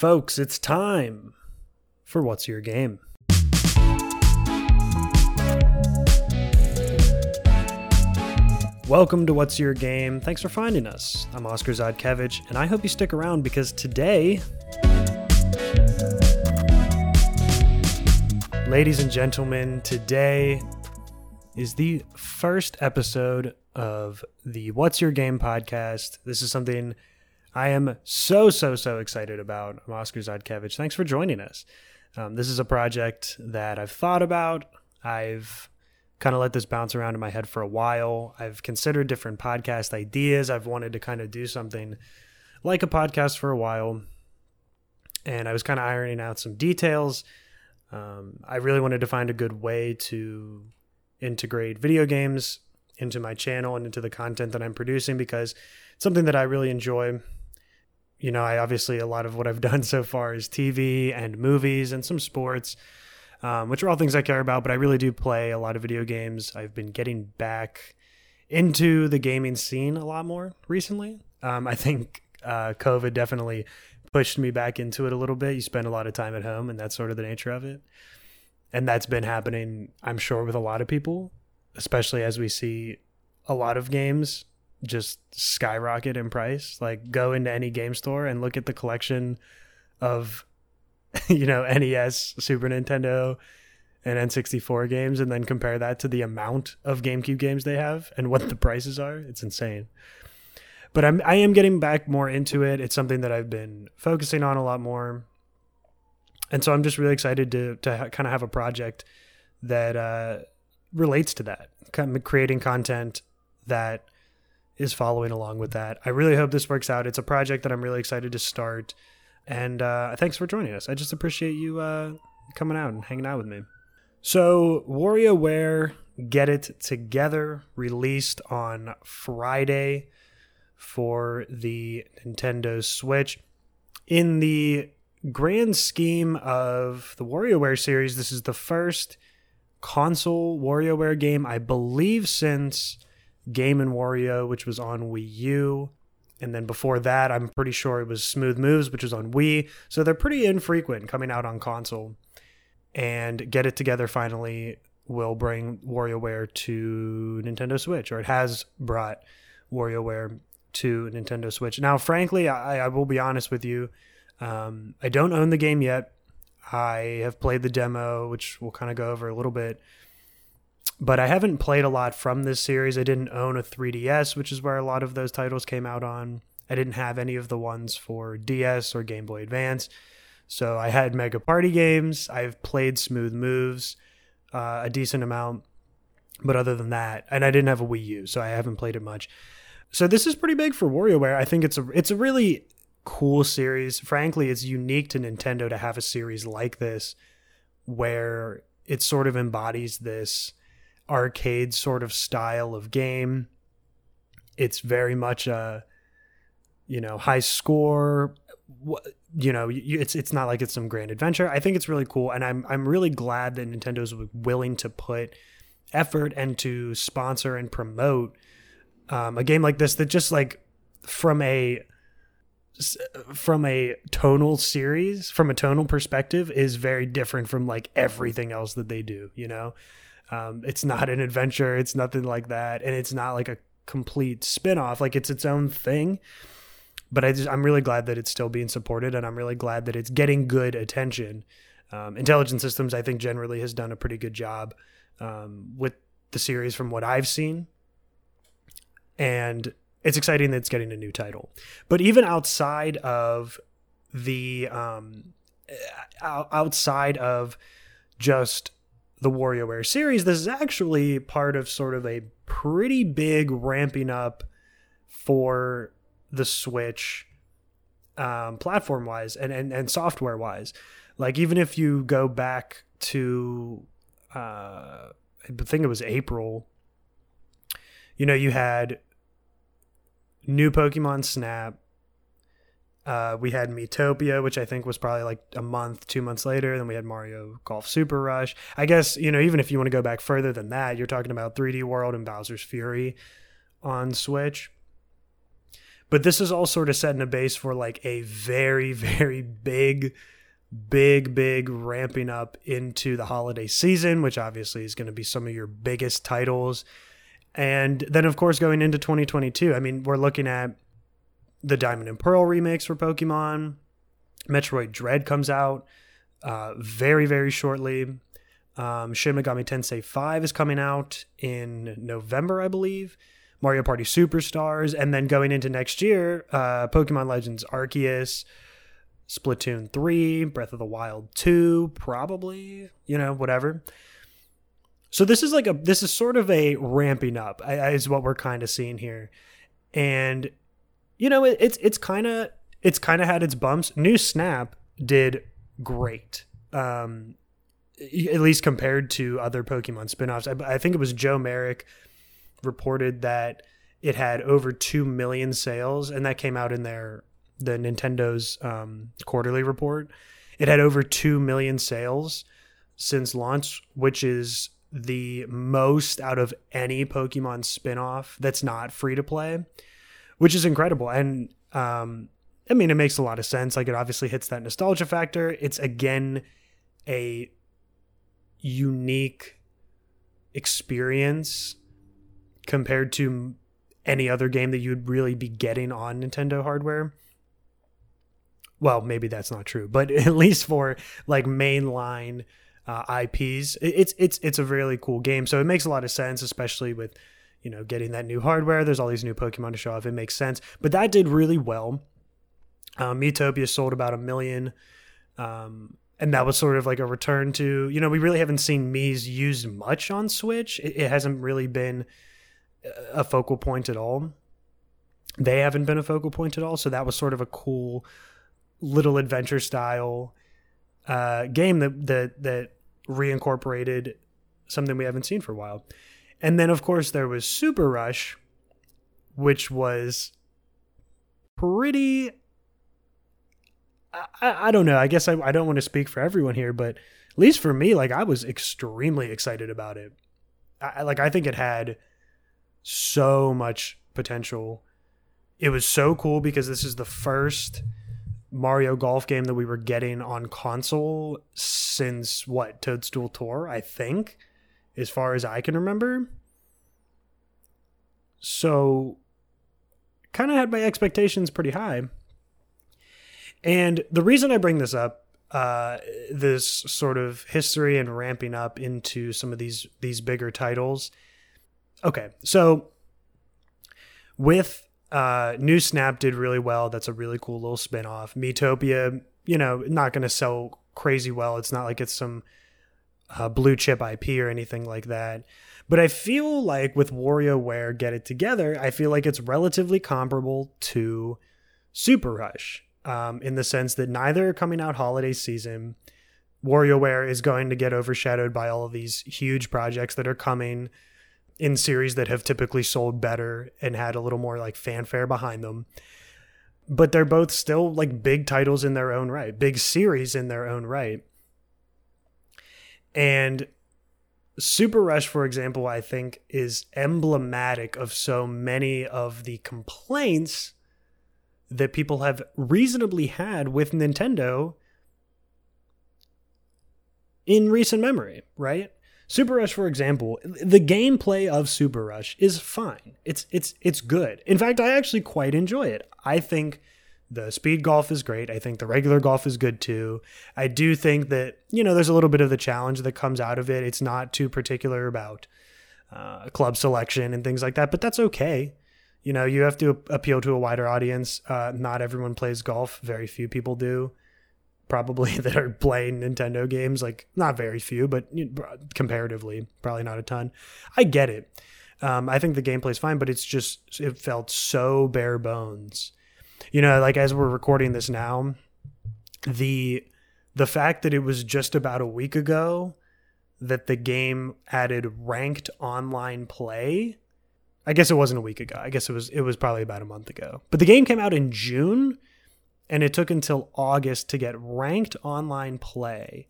Folks, it's time for What's Your Game? Welcome to What's Your Game. Thanks for finding us. I'm Oscar Zodkevich, and I hope you stick around because today, ladies and gentlemen, today is the first episode of the What's Your Game podcast. This is something I am so, so, so excited about. Oscar Zodkevich. Thanks for joining us. Um, this is a project that I've thought about. I've kind of let this bounce around in my head for a while. I've considered different podcast ideas. I've wanted to kind of do something like a podcast for a while. And I was kind of ironing out some details. Um, I really wanted to find a good way to integrate video games into my channel and into the content that I'm producing because it's something that I really enjoy. You know, I obviously, a lot of what I've done so far is TV and movies and some sports um, which are all things I care about. But I really do play a lot of video games. I've been getting back into the gaming scene a lot more recently. Um, I think uh, COVID definitely pushed me back into it a little bit. You spend a lot of time at home, and that's sort of the nature of it. And that's been happening, I'm sure, with a lot of people, especially as we see a lot of games just skyrocket in price. Like, go into any game store and look at the collection of you know, NES, Super Nintendo, and N64 games, and then compare that to the amount of GameCube games they have and what the prices are. It's insane. But I'm I am getting back more into it. It's something that I've been focusing on a lot more, and so I'm just really excited to to ha- kind of have a project that uh, relates to that, kind of creating content that is following along with that. I really hope this works out. It's a project that I'm really excited to start. And uh, thanks for joining us. I just appreciate you uh, coming out and hanging out with me. So, WarioWare Get It Together released on Friday for the Nintendo Switch. In the grand scheme of the WarioWare series, this is the first console WarioWare game, I believe, since Game and Wario, which was on Wii U. And then before that, I'm pretty sure it was Smooth Moves, which was on Wii. So they're pretty infrequent coming out on console. And Get It Together finally will bring WarioWare to Nintendo Switch, or it has brought WarioWare to Nintendo Switch. Now, frankly, I, I will be honest with you. Um, I don't own the game yet. I have played the demo, which we'll kind of go over a little bit but I haven't played a lot from this series. I didn't own a 3DS, which is where a lot of those titles came out on. I didn't have any of the ones for DS or Game Boy Advance. So I had Mega Party games. I've played Smooth Moves uh, a decent amount, but other than that, and I didn't have a Wii U, so I haven't played it much. So this is pretty big for WarioWare. I think it's a it's a really cool series. Frankly, it's unique to Nintendo to have a series like this where it sort of embodies this arcade sort of style of game. It's very much a you know high score. You know, it's it's not like it's some grand adventure. I think it's really cool, and I'm I'm really glad that Nintendo's willing to put effort and to sponsor and promote um, a game like this that just like from a from a tonal series from a tonal perspective is very different from like everything else that they do you know um, it's not an adventure. It's nothing like that, and it's not like a complete spin-off. Like it's its own thing. But I just, I'm really glad that it's still being supported, and I'm really glad that it's getting good attention. Um, Systems, I think, generally has done a pretty good job um, with the series from what I've seen, and it's exciting that it's getting a new title. But even outside of the um, outside of just the WarioWare series, this is actually part of sort of a pretty big ramping up for the Switch um, platform wise and, and, and software wise. Like, even if you go back to, uh, I think it was April, you know, you had new Pokemon Snap, uh, we had Miitopia, which I think was probably like a month, two months later. Then we had Mario Golf Super Rush. I guess, you know, even if you want to go back further than that, you're talking about 3D World and Bowser's Fury on Switch. But this is all sort of setting a base for like a very, very big, big, big ramping up into the holiday season, which obviously is going to be some of your biggest titles. And then, of course, going into 2022, I mean, we're looking at the Diamond and Pearl remakes for Pokemon. Metroid Dread comes out uh, very, very shortly. Um, Shin Megami Tensei 5 is coming out in November, I believe. Mario Party Superstars. And then going into next year, uh, Pokemon Legends Arceus, Splatoon 3, Breath of the Wild 2, probably, you know, whatever. So this is like a this is sort of a ramping up is what we're kind of seeing here. And you know, it, it's it's kind of it's kind of had its bumps. New Snap did great. Um, at least compared to other Pokemon spin-offs. I, I think it was Joe Merrick reported that it had over 2 million sales and that came out in their the Nintendo's um, quarterly report. It had over 2 million sales since launch, which is the most out of any Pokemon spin-off that's not free to play which is incredible. And um, I mean, it makes a lot of sense. Like, it obviously hits that nostalgia factor. It's again a unique experience compared to any other game that you'd really be getting on Nintendo hardware. Well, maybe that's not true, but at least for like mainline uh, IPs, it's it's it's a really cool game. So it makes a lot of sense, especially with you know, getting that new hardware. There's all these new Pokemon to show off. It makes sense. But that did really well. Um, Miitopia sold about a million. Um, and that was sort of like a return to, you know, we really haven't seen Mii's used much on Switch. It, it hasn't really been a focal point at all. They haven't been a focal point at all. So that was sort of a cool little adventure style uh, game that, that, that reincorporated something we haven't seen for a while. And then, of course, there was Super Rush, which was pretty. I, I don't know. I guess I, I don't want to speak for everyone here, but at least for me, like I was extremely excited about it. I, like I think it had so much potential. It was so cool because this is the first Mario Golf game that we were getting on console since what Toadstool Tour, I think as far as I can remember. So, kind of had my expectations pretty high. And the reason I bring this up, uh, this sort of history and ramping up into some of these these bigger titles. Okay, so with uh, New Snap did really well. That's a really cool little spinoff. Miitopia, you know, not going to sell crazy well. It's not like it's some uh, blue chip IP or anything like that. But I feel like with WarioWare Get It Together, I feel like it's relatively comparable to Super Rush um, in the sense that neither are coming out holiday season. WarioWare is going to get overshadowed by all of these huge projects that are coming in series that have typically sold better and had a little more like fanfare behind them. But they're both still like big titles in their own right, big series in their own right. And Super Rush, for example, I think is emblematic of so many of the complaints that people have reasonably had with Nintendo in recent memory, right? Super Rush, for example, the gameplay of Super Rush is fine. It's it's it's good. In fact, I actually quite enjoy it. I think the speed golf is great. I think the regular golf is good too. I do think that, you know, there's a little bit of the challenge that comes out of it. It's not too particular about uh, club selection and things like that, but that's okay. You know, you have to appeal to a wider audience. Uh, not everyone plays golf, very few people do. Probably that are playing Nintendo games, like not very few, but comparatively, probably not a ton. I get it. Um, I think the gameplay is fine, but it's just, it felt so bare bones you know, like as we're recording this now, the the fact that it was just about a week ago that the game added ranked online play. I guess it wasn't a week ago. I guess it was it was probably about a month ago. But the game came out in June and it took until August to get ranked online play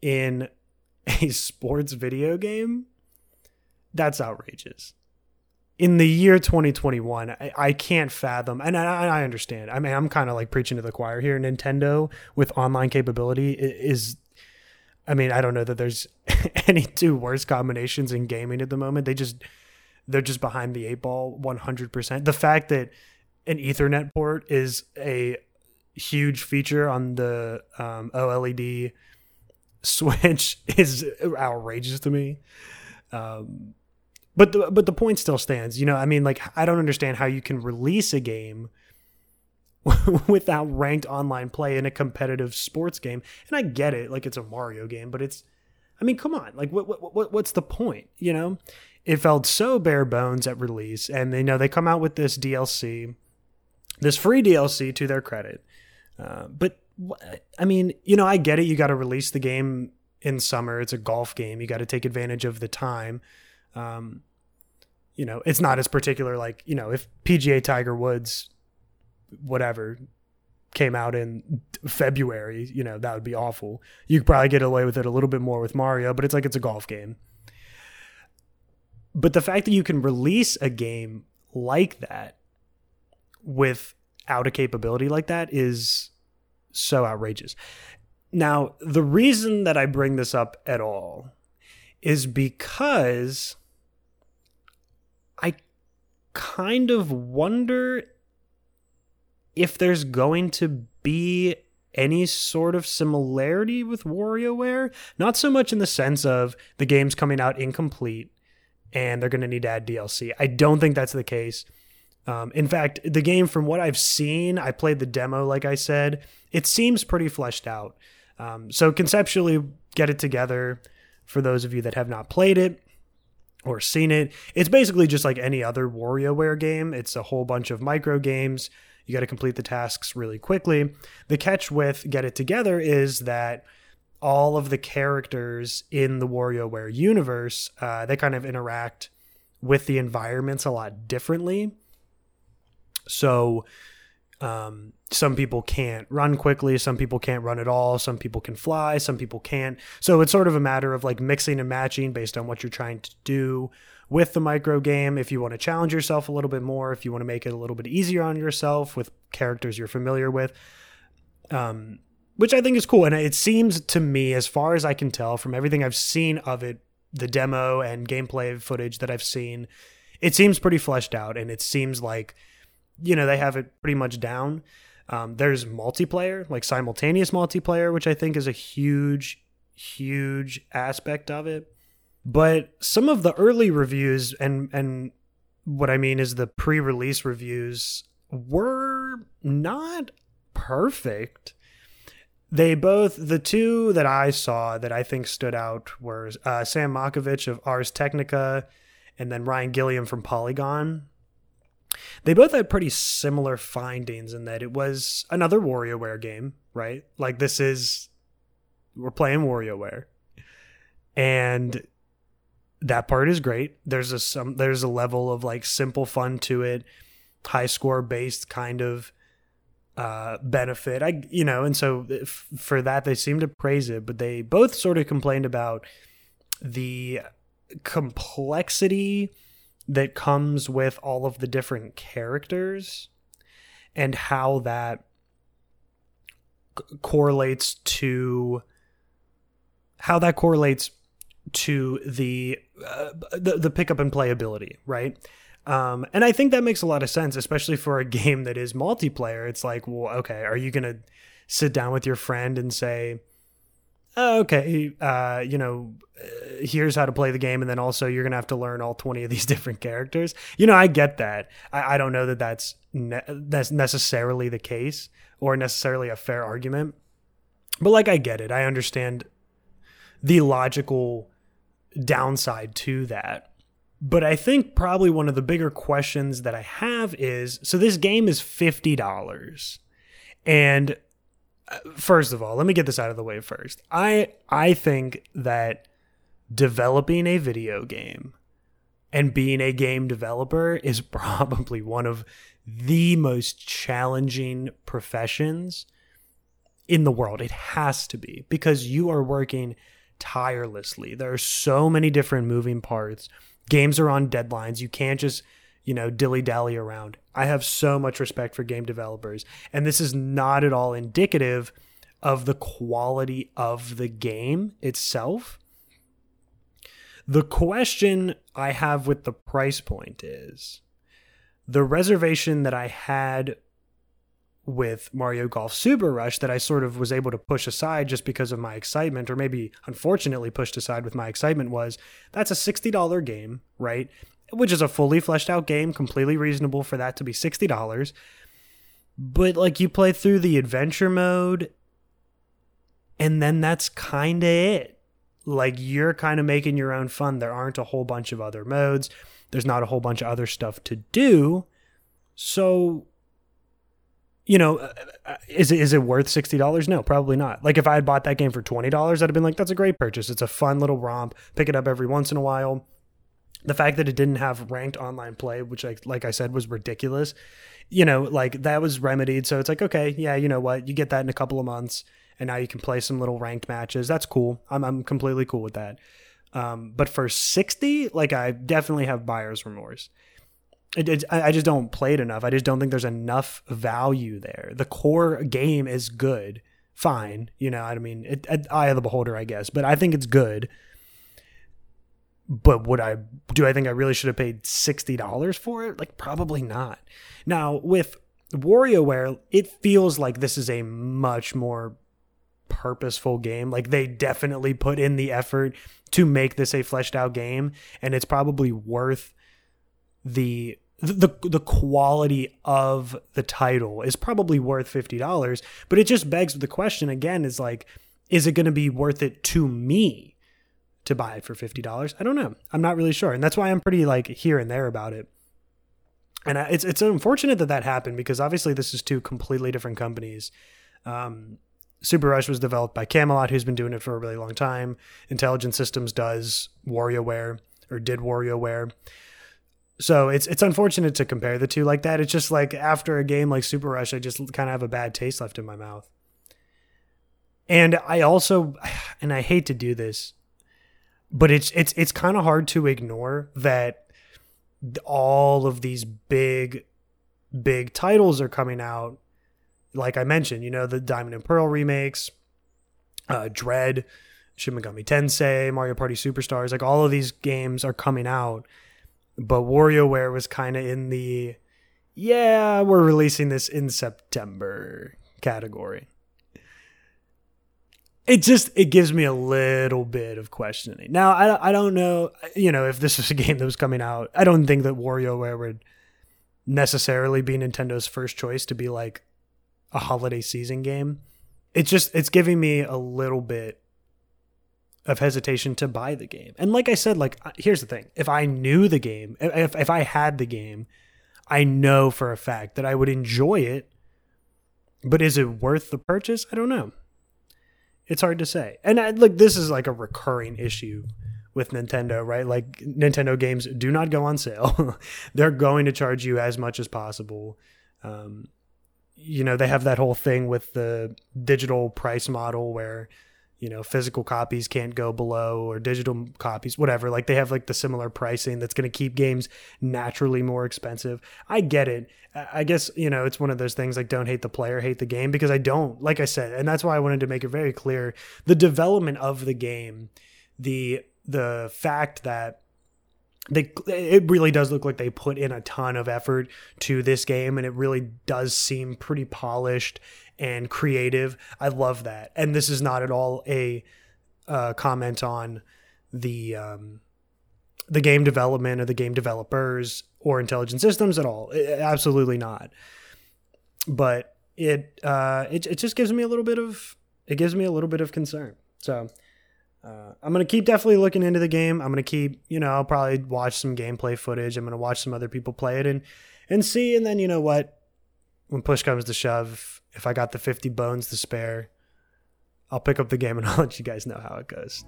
in a sports video game. That's outrageous. In the year 2021, I, I can't fathom, and I, I understand. I mean, I'm kind of like preaching to the choir here. Nintendo with online capability is, I mean, I don't know that there's any two worse combinations in gaming at the moment. They just, they're just behind the eight ball 100%. The fact that an Ethernet port is a huge feature on the um, OLED Switch is outrageous to me. Um, but the but the point still stands. You know, I mean, like I don't understand how you can release a game without ranked online play in a competitive sports game. And I get it, like it's a Mario game, but it's I mean, come on, like what what, what what's the point? You know, it felt so bare bones at release, and they know they come out with this DLC, this free DLC to their credit, uh, but I mean, you know, I get it. You got to release the game in summer. It's a golf game. You got to take advantage of the time. Um, you know, it's not as particular like, you know, if PGA Tiger Woods, whatever, came out in February, you know, that would be awful. You could probably get away with it a little bit more with Mario, but it's like it's a golf game. But the fact that you can release a game like that without a capability like that is so outrageous. Now, the reason that I bring this up at all is because kind of wonder if there's going to be any sort of similarity with WarioWare. Not so much in the sense of the game's coming out incomplete and they're going to need to add DLC. I don't think that's the case. Um, in fact, the game, from what I've seen, I played the demo, like I said, it seems pretty fleshed out. Um, so conceptually, get it together for those of you that have not played it or seen it. It's basically just like any other WarioWare game. It's a whole bunch of micro games. You got to complete the tasks really quickly. The catch with Get It Together is that all of the characters in the WarioWare universe, uh, they kind of interact with the environments a lot differently. So um, some people can't run quickly, some people can't run at all, some people can fly, some people can't. So it's sort of a matter of like mixing and matching based on what you're trying to do with the micro game. If you want to challenge yourself a little bit more, if you want to make it a little bit easier on yourself with characters you're familiar with, um, which I think is cool. And it seems to me, as far as I can tell from everything I've seen of it, the demo and gameplay footage that I've seen, it seems pretty fleshed out, and it seems like you know they have it pretty much down. Um, there's multiplayer, like simultaneous multiplayer, which I think is a huge, huge aspect of it. But some of the early reviews and and what I mean is the pre-release reviews were not perfect. They both the two that I saw that I think stood out were uh, Sam Machkovech of Ars Technica, and then Ryan Gilliam from Polygon. They both had pretty similar findings in that it was another WarioWare game, right? Like this is we're playing WarioWare. And that part is great. There's a some there's a level of like simple fun to it, high score based kind of uh benefit. I you know, and so f- for that they seem to praise it, but they both sort of complained about the complexity that comes with all of the different characters and how that c- correlates to how that correlates to the uh, the, the pickup and playability, right? Um, and I think that makes a lot of sense, especially for a game that is multiplayer. It's like, well, okay, are you gonna sit down with your friend and say, okay, uh, you know, uh, here's how to play the game, and then also you're gonna have to learn all 20 of these different characters. You know, I get that. I, I don't know that that's ne- that's necessarily the case or necessarily a fair argument, but like I get it. I understand the logical downside to that. But I think probably one of the bigger questions that I have is so this game is $50. And first of all, let me get this out of the way first. I I think that developing a video game and being a game developer is probably one of the most challenging professions in the world. It has to be because you are working tirelessly. There are so many different moving parts. Games are on deadlines. You can't just you know, dilly dally around. I have so much respect for game developers, and this is not at all indicative of the quality of the game itself. The question I have with the price point is the reservation that I had with Mario Golf Super Rush that I sort of was able to push aside just because of my excitement, or maybe unfortunately pushed aside with my excitement, was that's a $60 game, right? Which is a fully fleshed out game, completely reasonable for that to be $60. But like you play through the adventure mode, and then that's kind of it. Like you're kind of making your own fun. There aren't a whole bunch of other modes, there's not a whole bunch of other stuff to do. So you know, uh, uh, is it is it worth sixty dollars? No, probably not. Like if I had bought that game for twenty dollars, I'd have been like, that's a great purchase. It's a fun little romp. Pick it up every once in a while. The fact that it didn't have ranked online play, which I, like I said was ridiculous, you know, like that was remedied. So it's like, okay, yeah, you know what, you get that in a couple of months, and now you can play some little ranked matches. That's cool. I'm I'm completely cool with that. Um, but for sixty, like I definitely have buyer's remorse. It, it, I just don't play it enough. I just don't think there's enough value there. The core game is good, fine. You know, I mean, it, it, eye of the beholder, I guess. But I think it's good. But would I do? I think I really should have paid sixty dollars for it? Like, probably not. Now with WarioWare, it feels like this is a much more purposeful game. Like they definitely put in the effort to make this a fleshed out game, and it's probably worth the the the quality of the title is probably worth fifty dollars, but it just begs the question again: is like, is it going to be worth it to me to buy it for fifty dollars? I don't know. I'm not really sure, and that's why I'm pretty like here and there about it. And it's it's unfortunate that that happened because obviously this is two completely different companies. Um, Super Rush was developed by Camelot, who's been doing it for a really long time. Intelligent Systems does WarioWare or did WarioWare. So it's it's unfortunate to compare the two like that. It's just like after a game like Super Rush, I just kind of have a bad taste left in my mouth. And I also and I hate to do this, but it's it's it's kind of hard to ignore that all of these big big titles are coming out like I mentioned, you know, the Diamond and Pearl remakes, uh Dread, Shin Megami Tensei, Mario Party Superstars, like all of these games are coming out but WarioWare was kind of in the yeah, we're releasing this in September category. It just it gives me a little bit of questioning. Now I I don't know, you know, if this was a game that was coming out. I don't think that WarioWare would necessarily be Nintendo's first choice to be like a holiday season game. It's just it's giving me a little bit of hesitation to buy the game. And like I said, like here's the thing: if I knew the game, if if I had the game, I know for a fact that I would enjoy it. But is it worth the purchase? I don't know. It's hard to say. And I, like this is like a recurring issue with Nintendo, right? Like Nintendo games do not go on sale. They're going to charge you as much as possible. Um, you know, they have that whole thing with the digital price model where you know physical copies can't go below or digital copies whatever. Like they have like the similar pricing that's going to keep games naturally more expensive. I get it. I guess you know it's one of those things like don't hate the player hate the game because i don't. Like i said and that's why i wanted to make it very clear the development of the game the the fact that they it really does look like they put in a ton of effort to this game and it really does seem pretty polished and creative. I love that. And this is not at all a uh, comment on the um, the game development or the game developers or intelligent systems at all. It, absolutely not. But it, uh, it it just gives me a little bit of it gives me a little bit of concern. So uh, I'm gonna keep definitely looking into the game. I'm gonna keep you know I'll probably watch some gameplay footage. I'm gonna watch some other people play it and and see. And then you know what, when push comes to shove, if I got the 50 bones to spare, I'll pick up the game and I'll let you guys know how it goes.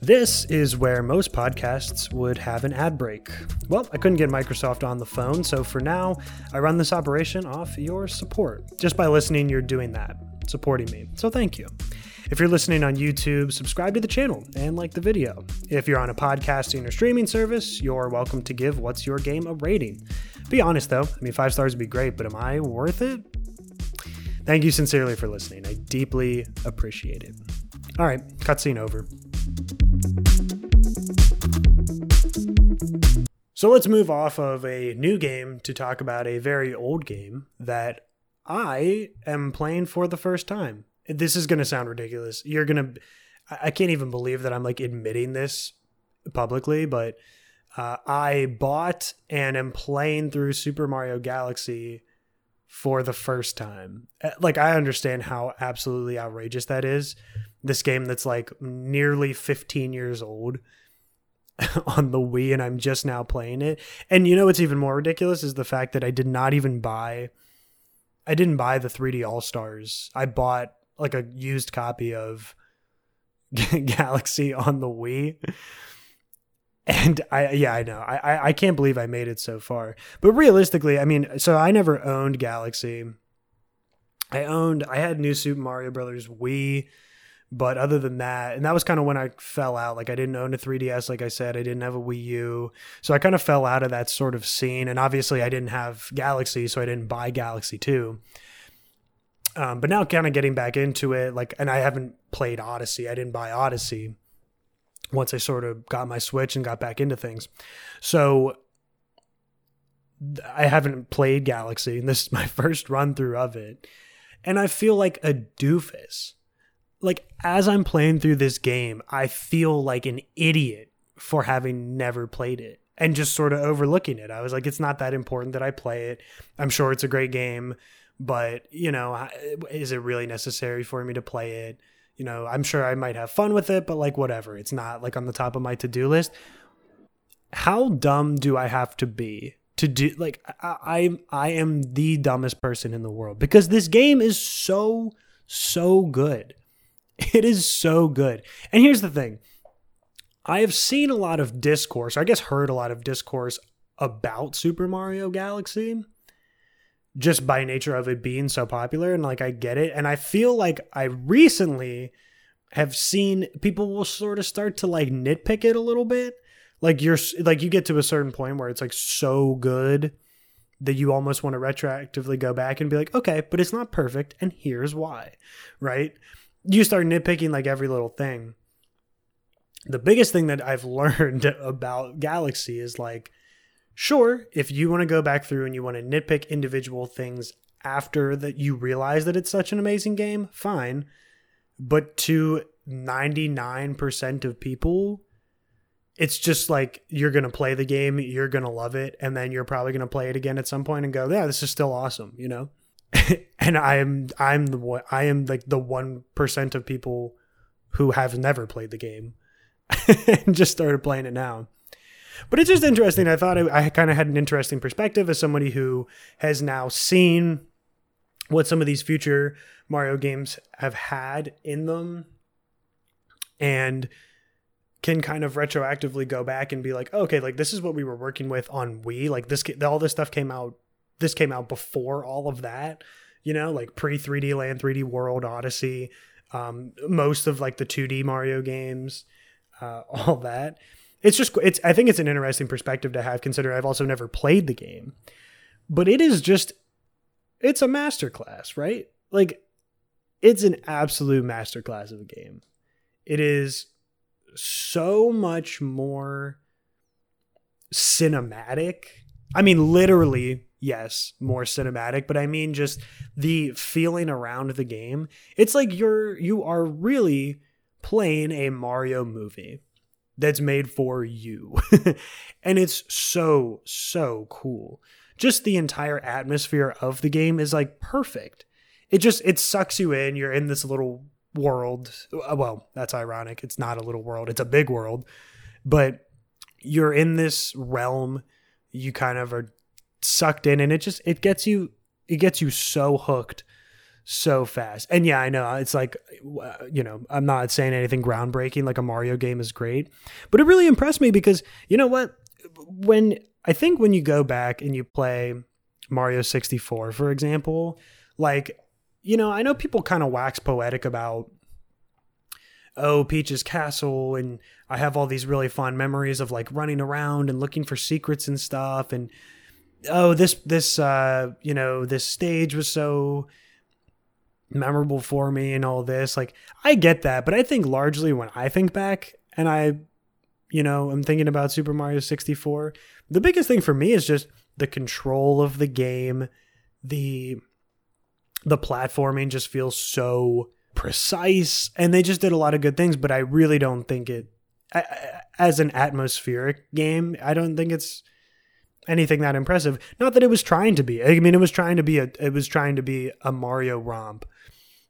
This is where most podcasts would have an ad break. Well, I couldn't get Microsoft on the phone, so for now, I run this operation off your support. Just by listening, you're doing that, supporting me. So thank you. If you're listening on YouTube, subscribe to the channel and like the video. If you're on a podcasting or streaming service, you're welcome to give What's Your Game a rating. Be honest though, I mean, five stars would be great, but am I worth it? Thank you sincerely for listening. I deeply appreciate it. All right, cutscene over. So let's move off of a new game to talk about a very old game that I am playing for the first time. This is going to sound ridiculous. You're going to, I can't even believe that I'm like admitting this publicly, but uh, I bought and am playing through Super Mario Galaxy for the first time. Uh, like, I understand how absolutely outrageous that is. This game that's like nearly 15 years old on the Wii, and I'm just now playing it. And you know what's even more ridiculous is the fact that I did not even buy I didn't buy the 3D All Stars. I bought like a used copy of Galaxy on the Wii. And I, yeah, I know. I, I can't believe I made it so far. But realistically, I mean, so I never owned Galaxy. I owned, I had New Super Mario Brothers Wii. But other than that, and that was kind of when I fell out. Like I didn't own a 3DS, like I said, I didn't have a Wii U, so I kind of fell out of that sort of scene. And obviously, I didn't have Galaxy, so I didn't buy Galaxy Two. Um, but now, kind of getting back into it, like, and I haven't played Odyssey. I didn't buy Odyssey once I sort of got my Switch and got back into things. So I haven't played Galaxy, and this is my first run through of it. And I feel like a doofus like as I'm playing through this game, I feel like an idiot for having never played it and just sort of overlooking it. I was like, it's not that important that I play it. I'm sure it's a great game, but you know, is it really necessary for me to play it? You know, I'm sure I might have fun with it, but like whatever. It's not like on the top of my to-do list. How dumb do I have to be to do like I I, I am the dumbest person in the world because this game is so so good. It is so good. And here's the thing I have seen a lot of discourse, I guess heard a lot of discourse about Super Mario Galaxy just by nature of it being so popular. And like, I get it. And I feel like I recently have seen people will sort of start to like nitpick it a little bit. Like, you're like, you get to a certain point where it's like so good that you almost want to retroactively go back and be like, okay, but it's not perfect. And here's why, right? you start nitpicking like every little thing. The biggest thing that I've learned about Galaxy is like, sure, if you want to go back through and you want to nitpick individual things after that you realize that it's such an amazing game, fine. But to 99% of people, it's just like you're going to play the game, you're going to love it, and then you're probably going to play it again at some point and go, yeah, this is still awesome, you know? and I'm I'm the one I am like the one percent of people who have never played the game and just started playing it now. But it's just interesting. I thought I, I kind of had an interesting perspective as somebody who has now seen what some of these future Mario games have had in them and can kind of retroactively go back and be like, okay, like this is what we were working with on Wii. Like this, all this stuff came out this came out before all of that, you know, like pre 3D Land, 3D World, Odyssey, um, most of like the 2D Mario games, uh, all that. It's just, it's, I think it's an interesting perspective to have consider I've also never played the game, but it is just, it's a masterclass, right? Like, it's an absolute masterclass of a game. It is so much more cinematic. I mean, literally yes, more cinematic, but I mean just the feeling around the game. It's like you're you are really playing a Mario movie that's made for you. and it's so so cool. Just the entire atmosphere of the game is like perfect. It just it sucks you in. You're in this little world. Uh, well, that's ironic. It's not a little world. It's a big world. But you're in this realm you kind of are sucked in and it just it gets you it gets you so hooked so fast. And yeah, I know it's like you know, I'm not saying anything groundbreaking like a Mario game is great, but it really impressed me because you know what, when I think when you go back and you play Mario 64 for example, like you know, I know people kind of wax poetic about oh, Peach's castle. And I have all these really fond memories of like running around and looking for secrets and stuff. And oh, this, this, uh, you know, this stage was so memorable for me and all this. Like, I get that. But I think largely when I think back and I, you know, I'm thinking about Super Mario 64, the biggest thing for me is just the control of the game, the the platforming just feels so precise and they just did a lot of good things but i really don't think it as an atmospheric game i don't think it's anything that impressive. Not that it was trying to be. I mean it was trying to be a it was trying to be a mario romp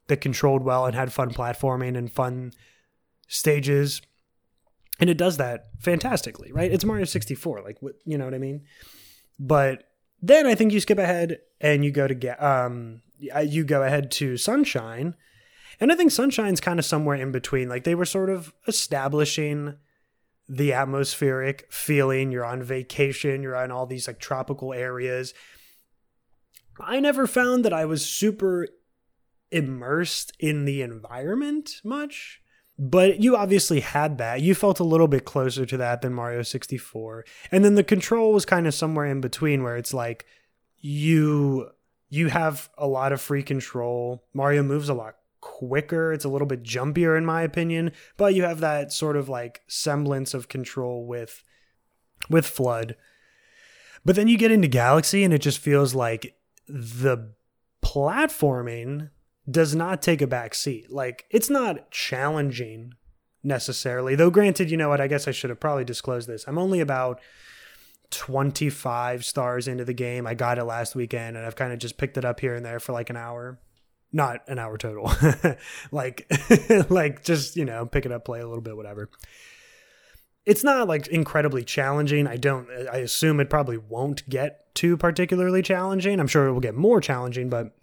that controlled well and had fun platforming and fun stages. And it does that fantastically right? It's mario 64 like you know what i mean? But then i think you skip ahead and you go to get um you go ahead to sunshine. And I think Sunshine's kind of somewhere in between. Like they were sort of establishing the atmospheric feeling. You're on vacation, you're on all these like tropical areas. I never found that I was super immersed in the environment much. But you obviously had that. You felt a little bit closer to that than Mario 64. And then the control was kind of somewhere in between where it's like you you have a lot of free control. Mario moves a lot quicker. It's a little bit jumpier, in my opinion, but you have that sort of like semblance of control with with FLUDD. But then you get into Galaxy, and it just feels like the platforming does not take a back seat. Like it's not challenging necessarily. Though granted, you know what, I guess I should have probably disclosed this. I'm only about 25 stars into the game. I got it last weekend and I've kind of just picked it up here and there for like an hour not an hour total. Like like just you know pick it up play a little bit whatever. It's not like incredibly challenging. I don't i assume it probably won't get too particularly challenging. I'm sure it will get more challenging but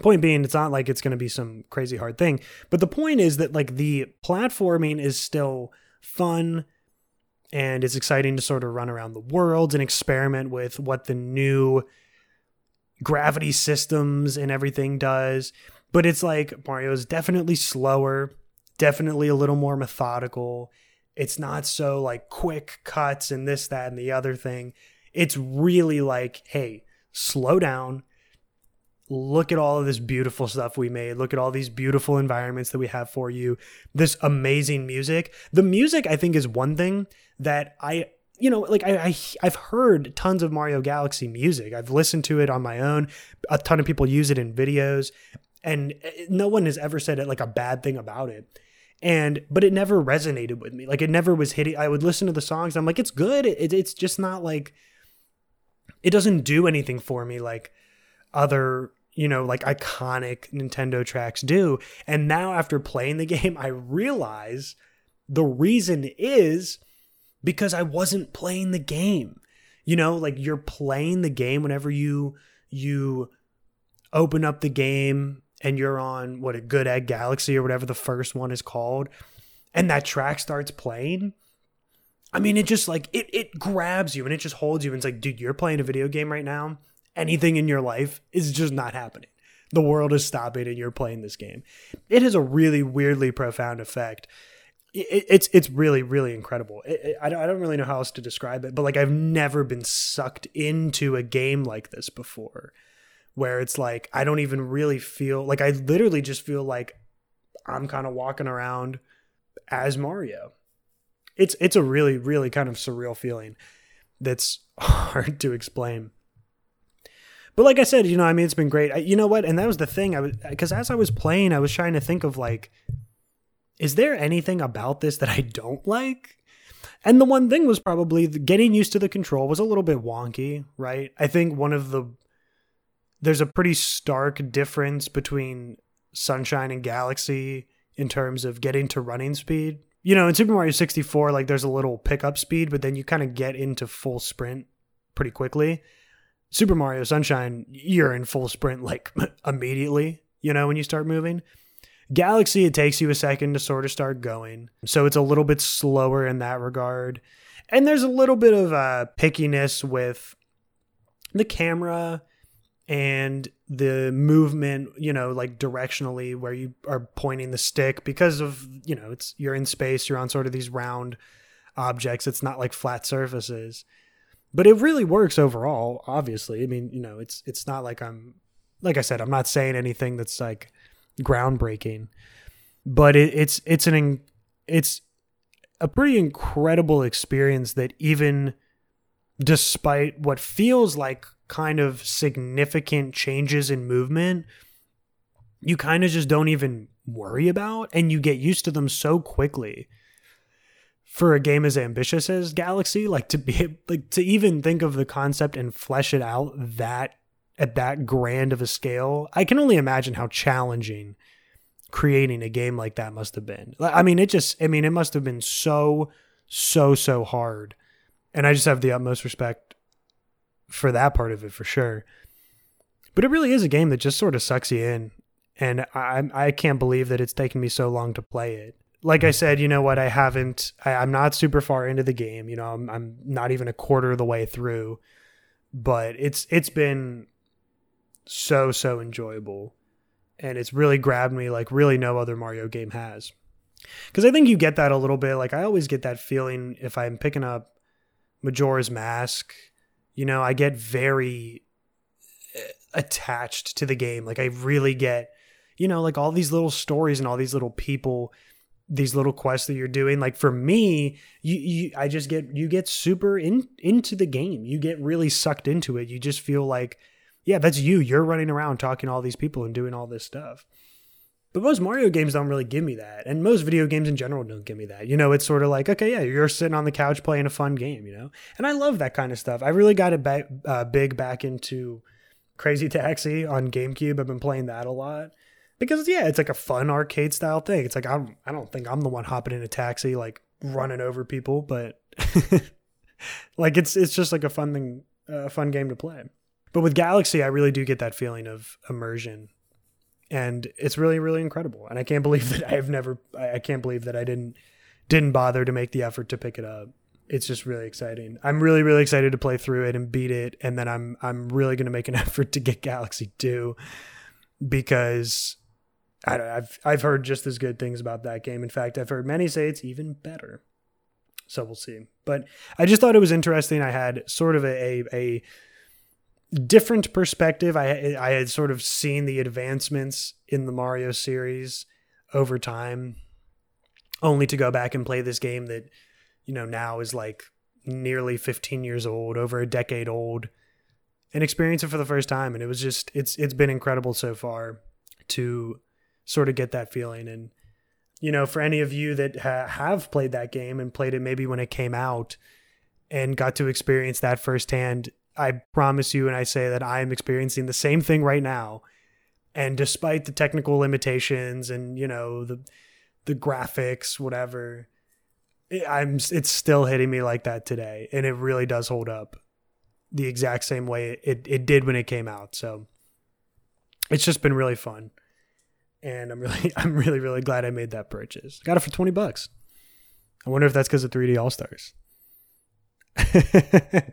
point being it's not like it's going to be some crazy hard thing. But the point is that like the platforming is still fun and it's exciting to sort of run around the world and experiment with what the new gravity systems and everything does. But it's like Mario is definitely slower, definitely a little more methodical. It's not so like quick cuts and this, that, and the other thing. It's really like, hey, slow down. Look at all of this beautiful stuff we made. Look at all these beautiful environments that we have for you. This amazing music. The music, I think, is one thing that I you know, like I, I I've heard tons of Mario Galaxy music. I've listened to it on my own. A ton of people use it in videos, and eh, no one has ever said it like a bad thing about it. And but it never resonated with me. Like it never was hitting. I would listen to the songs. I'm like, it's good. It, it's just not like it doesn't do anything for me like other you know like iconic Nintendo tracks do. And now after playing the game, I realize the reason is because I wasn't playing the game. You know, like you're playing the game whenever you you open up the game and you're on what a good egg galaxy or whatever the first one is called and that track starts playing. I mean, it just like it it grabs you and it just holds you and it's like, dude, you're playing a video game right now. Anything in your life is just not happening. The world is stopping and you're playing this game. It has a really weirdly profound effect it, it's it's really really incredible. It, it, I don't I don't really know how else to describe it, but like I've never been sucked into a game like this before, where it's like I don't even really feel like I literally just feel like I'm kind of walking around as Mario. It's it's a really really kind of surreal feeling that's hard to explain. But like I said, you know, I mean, it's been great. I, you know what? And that was the thing. I was because as I was playing, I was trying to think of like is there anything about this that I don't like? And the one thing was probably getting used to the control was a little bit wonky, right? I think one of the there's a pretty stark difference between Sunshine and Galaxy in terms of getting to running speed. You know, in Super Mario 64, like there's a little pickup speed, but then you kind of get into full sprint pretty quickly. Super Mario Sunshine, you're in full sprint like immediately, you know, when you start moving. Galaxy, it takes you a second to sort of start going. So it's a little bit slower in that regard. And there's a little bit of uh, pickiness with the camera and the movement, you know, like directionally where you are pointing the stick because of, you know, it's you're in space, you're on sort of these round objects. It's not like flat surfaces. But it really works overall, obviously. I mean, you know, it's it's not like I'm like I said, I'm not saying anything that's like groundbreaking. But it, it's it's an it's a pretty incredible experience that even despite what feels like kind of significant changes in movement, you kind of just don't even worry about and you get used to them so quickly. For a game as ambitious as Galaxy, like to be like to even think of the concept and flesh it out that at that grand of a scale, I can only imagine how challenging creating a game like that must have been. I mean, it just I mean, it must have been so so so hard. And I just have the utmost respect for that part of it for sure. But it really is a game that just sort of sucks you in, and I I can't believe that it's taken me so long to play it. Like I said, you know what? I haven't. I, am not super far into the game. You know, I'm I'm not even a quarter of the way through, but it's it's been so so enjoyable, and it's really grabbed me like really no other Mario game has. Because I think you get that a little bit. Like I always get that feeling if I'm picking up Majora's Mask you know, I get very uh, attached to the game. Like I really get, you know, like all these little stories and all these little people, these little quests that you're doing. Like for me, you, you I just get you get super in into the game. You get really sucked into it. You just feel like, yeah, that's you. You're running around talking to all these people and doing all this stuff. But most Mario games don't really give me that. And most video games in general don't give me that. You know, it's sort of like, okay, yeah, you're sitting on the couch playing a fun game, you know? And I love that kind of stuff. I really got it uh, big back into Crazy Taxi on GameCube. I've been playing that a lot. Because, yeah, it's like a fun arcade style thing. It's like, I'm, I don't think I'm the one hopping in a taxi, like running over people, but like it's, it's just like a fun thing, a fun game to play. But with Galaxy, I really do get that feeling of immersion and it's really really incredible and i can't believe that i've never i can't believe that i didn't didn't bother to make the effort to pick it up it's just really exciting i'm really really excited to play through it and beat it and then i'm i'm really going to make an effort to get galaxy 2 because I have I've heard just as good things about that game. In fact, I've heard many say it's even better. So we'll see. But I just thought it was interesting. I had sort of a, a, a different perspective. I I had sort of seen the advancements in the Mario series over time, only to go back and play this game that you know now is like nearly 15 years old, over a decade old, and experience it for the first time. And it was just it's it's been incredible so far to sort of get that feeling. And you know, for any of you that ha- have played that game and played it maybe when it came out and got to experience that firsthand I promise you, and I say that I am experiencing the same thing right now. And despite the technical limitations and you know the the graphics, whatever, I'm it's still hitting me like that today, and it really does hold up the exact same way it it did when it came out. So it's just been really fun, and I'm really I'm really really glad I made that purchase. Got it for twenty bucks. I wonder if that's because of 3D All Stars.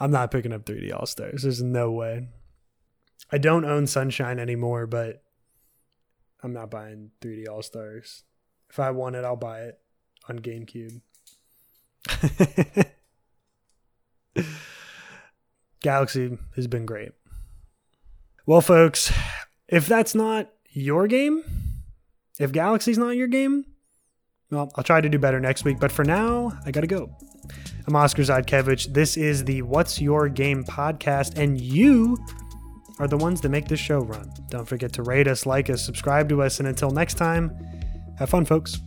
I'm not picking up 3D All Stars. There's no way. I don't own Sunshine anymore, but I'm not buying 3D All Stars. If I want it, I'll buy it on GameCube. Galaxy has been great. Well, folks, if that's not your game, if Galaxy's not your game, well, I'll try to do better next week. But for now, I got to go. I'm Oscar Zodkevich. This is the What's Your Game podcast, and you are the ones that make this show run. Don't forget to rate us, like us, subscribe to us, and until next time, have fun, folks.